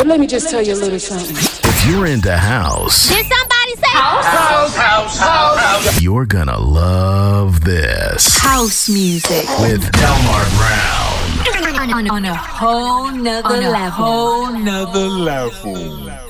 But let me just let tell me you just a little something. If you're into house, did somebody say house? House, house, house, house. You're gonna love this house music with Delmar Brown on, on, on a whole nother on a level. Whole nother level.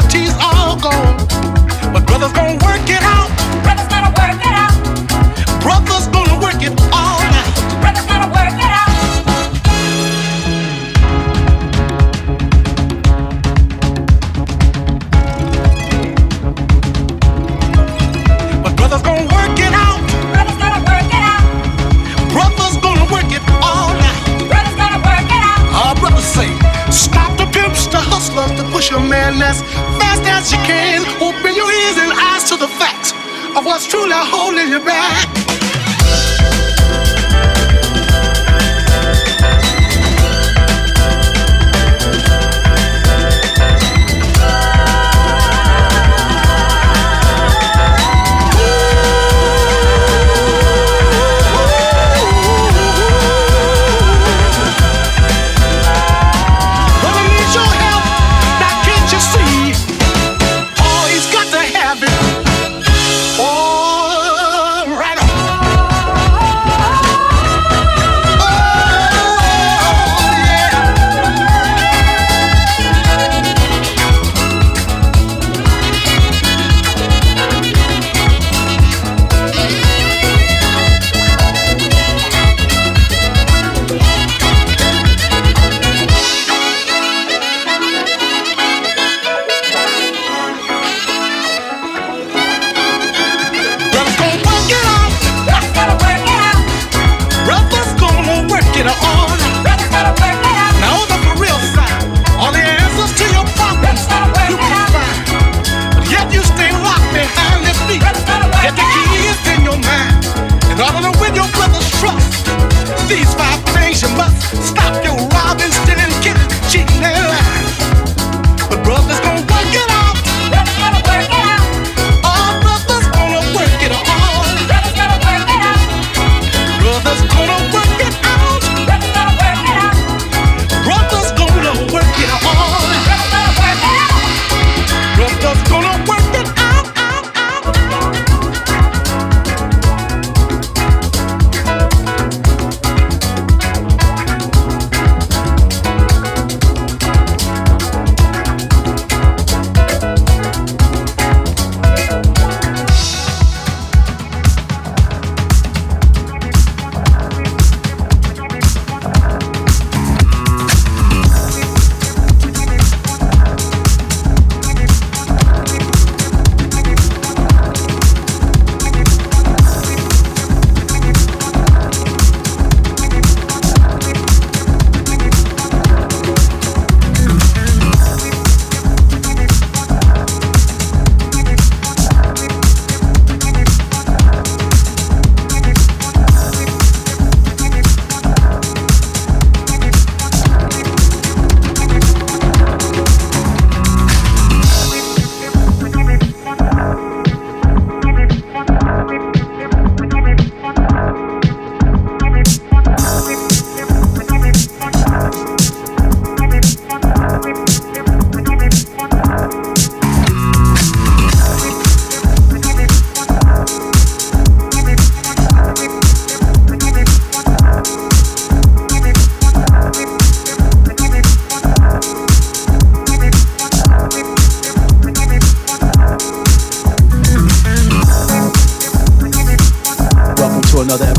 party's all gone. But brother's gonna work it out.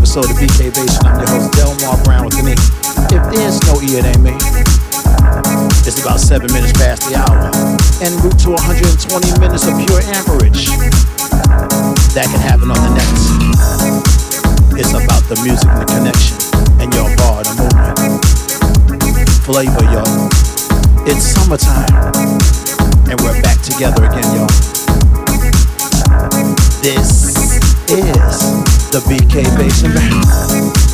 episode of BK Bass. I'm your host, Delmar Brown with me. If there's no E, it ain't me. It's about seven minutes past the hour. En route to 120 minutes of pure amperage. That can happen on the next. It's about the music and the connection and your bar the movement. Flavor, y'all. It's summertime. And we're back together again, y'all. This is the BK Basement.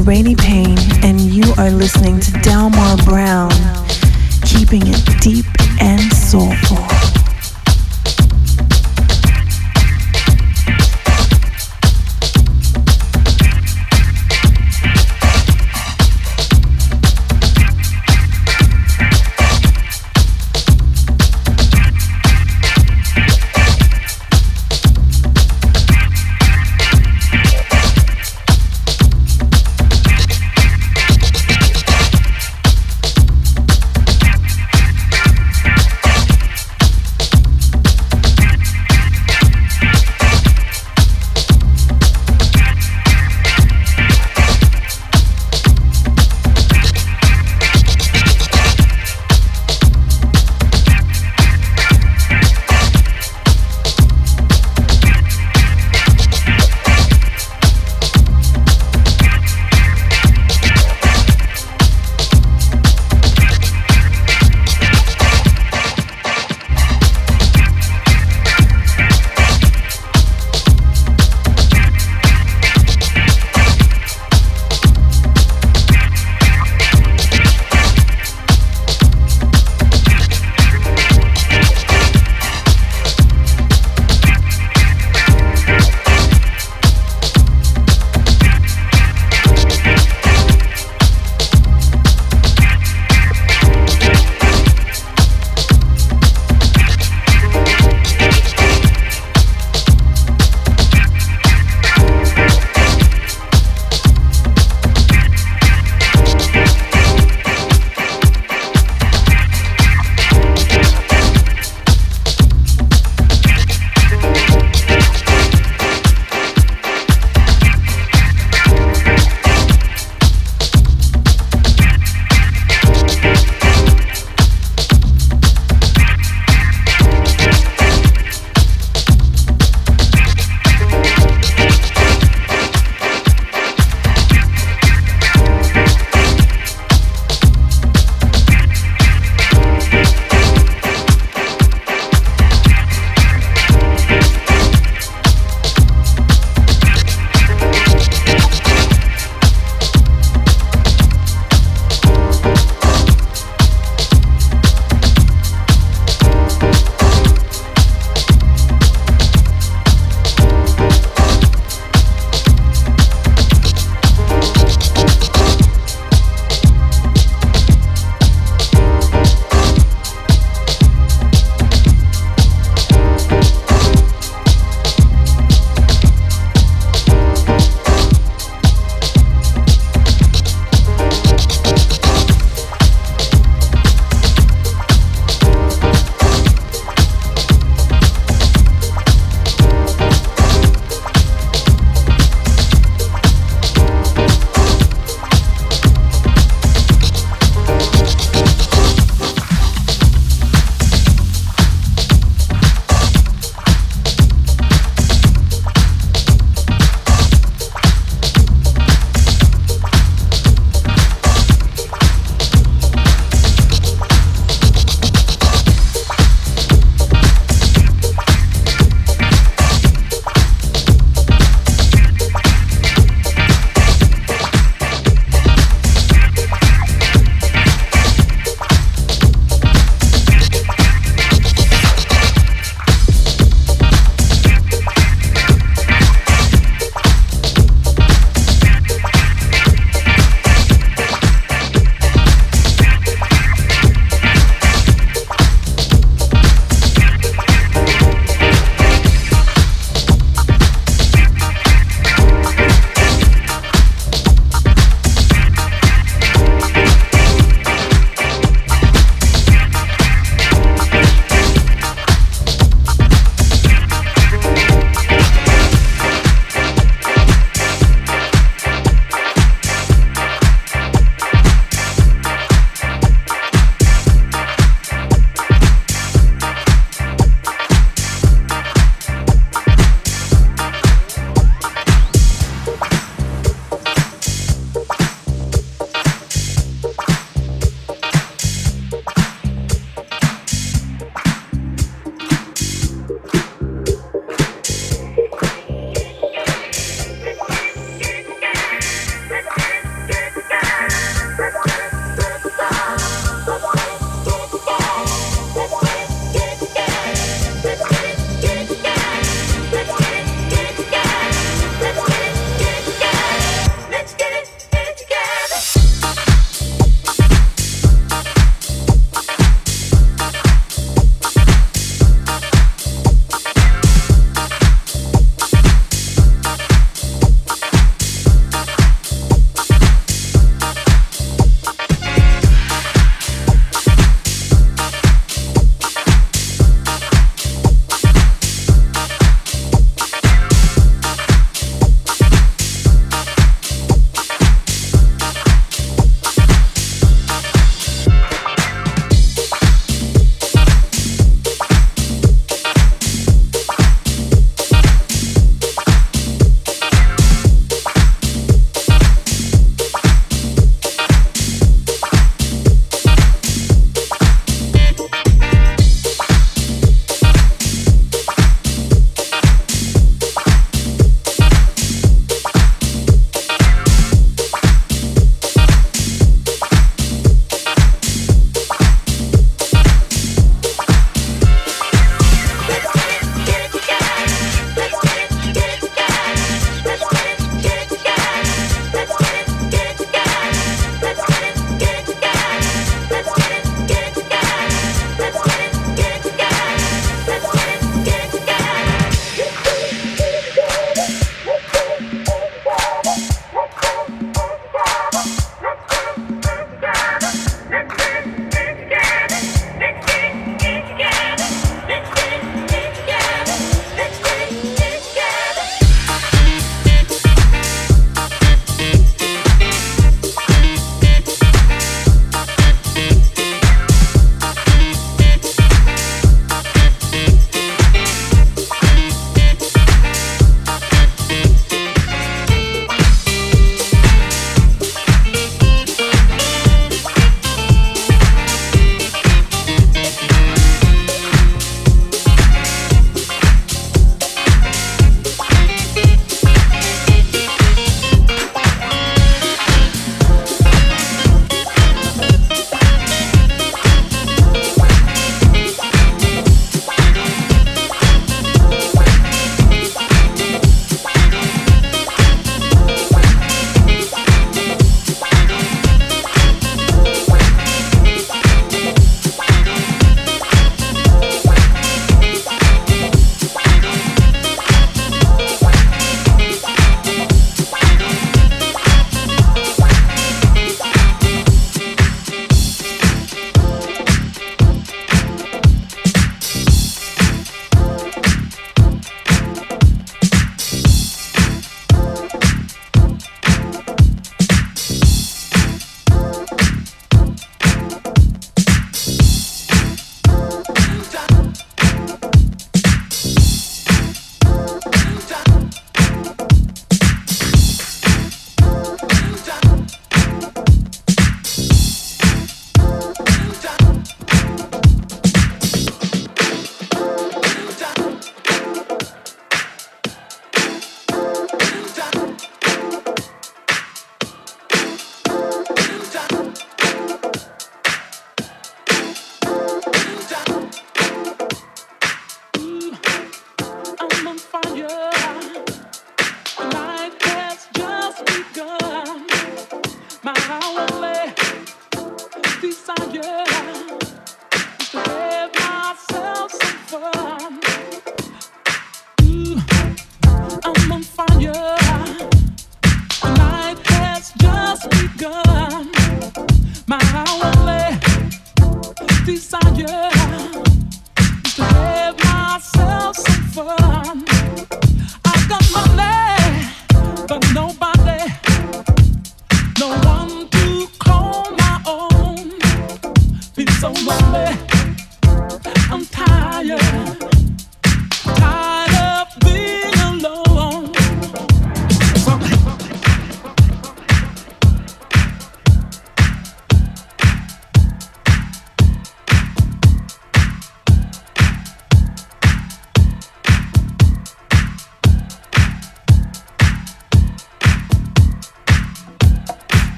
Rainy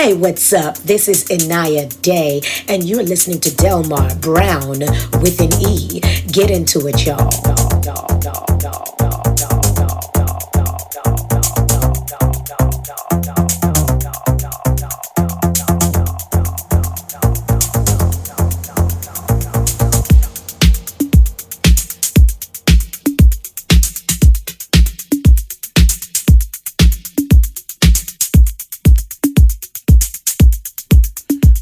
Hey, what's up? This is Inaya Day, and you're listening to Delmar Brown with an E. Get into it, y'all.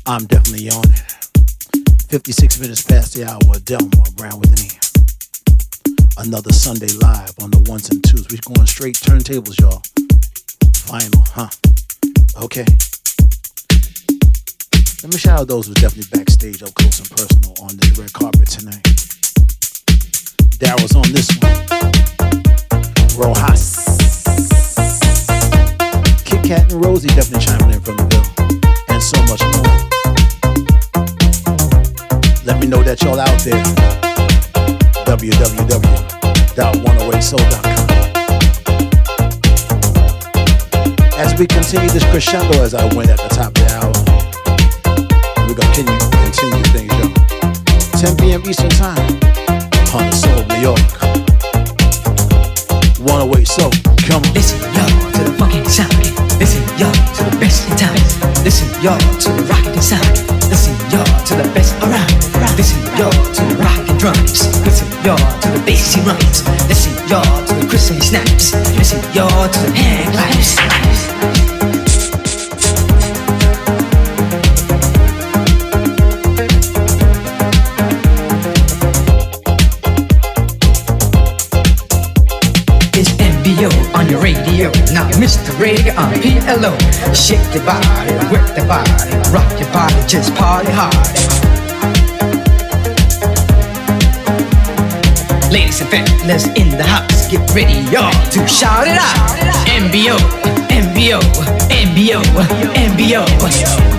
I'm definitely on it. 56 minutes past the hour, Delmar Brown with an E. Another Sunday live on the ones and twos. We're going straight turntables, y'all. Final, huh? Okay. Let me shout out those who definitely backstage up close and personal on this red carpet tonight. Daryl's on this one. Rojas. Kit Kat and Rosie definitely chiming in from the bill. And so much more. Let me know that y'all out there. www.108soul.com. As we continue this crescendo as I went at the top of the hour, we're gonna continue, continue things, yo. 10 p.m. Eastern Time on the Soul of New York. 108 Soul, come. Listen, y'all, to the funky sound. Listen, y'all, to the best in town. Listen, y'all, to the rockin' sound. Listen, y'all, to the best around. Listen, y'all, to the rockin' drums. Listen, y'all, to the bassy rhymes. Listen, y'all, to the crispy snaps. Listen, y'all, to the hand claps. On your radio. Now, Mr. Reggae on PLO. Shake your body, work the body, rock your body, just party hard. Ladies and fellas in the house, get ready, y'all, to shout it out. MBO, MBO, MBO, MBO.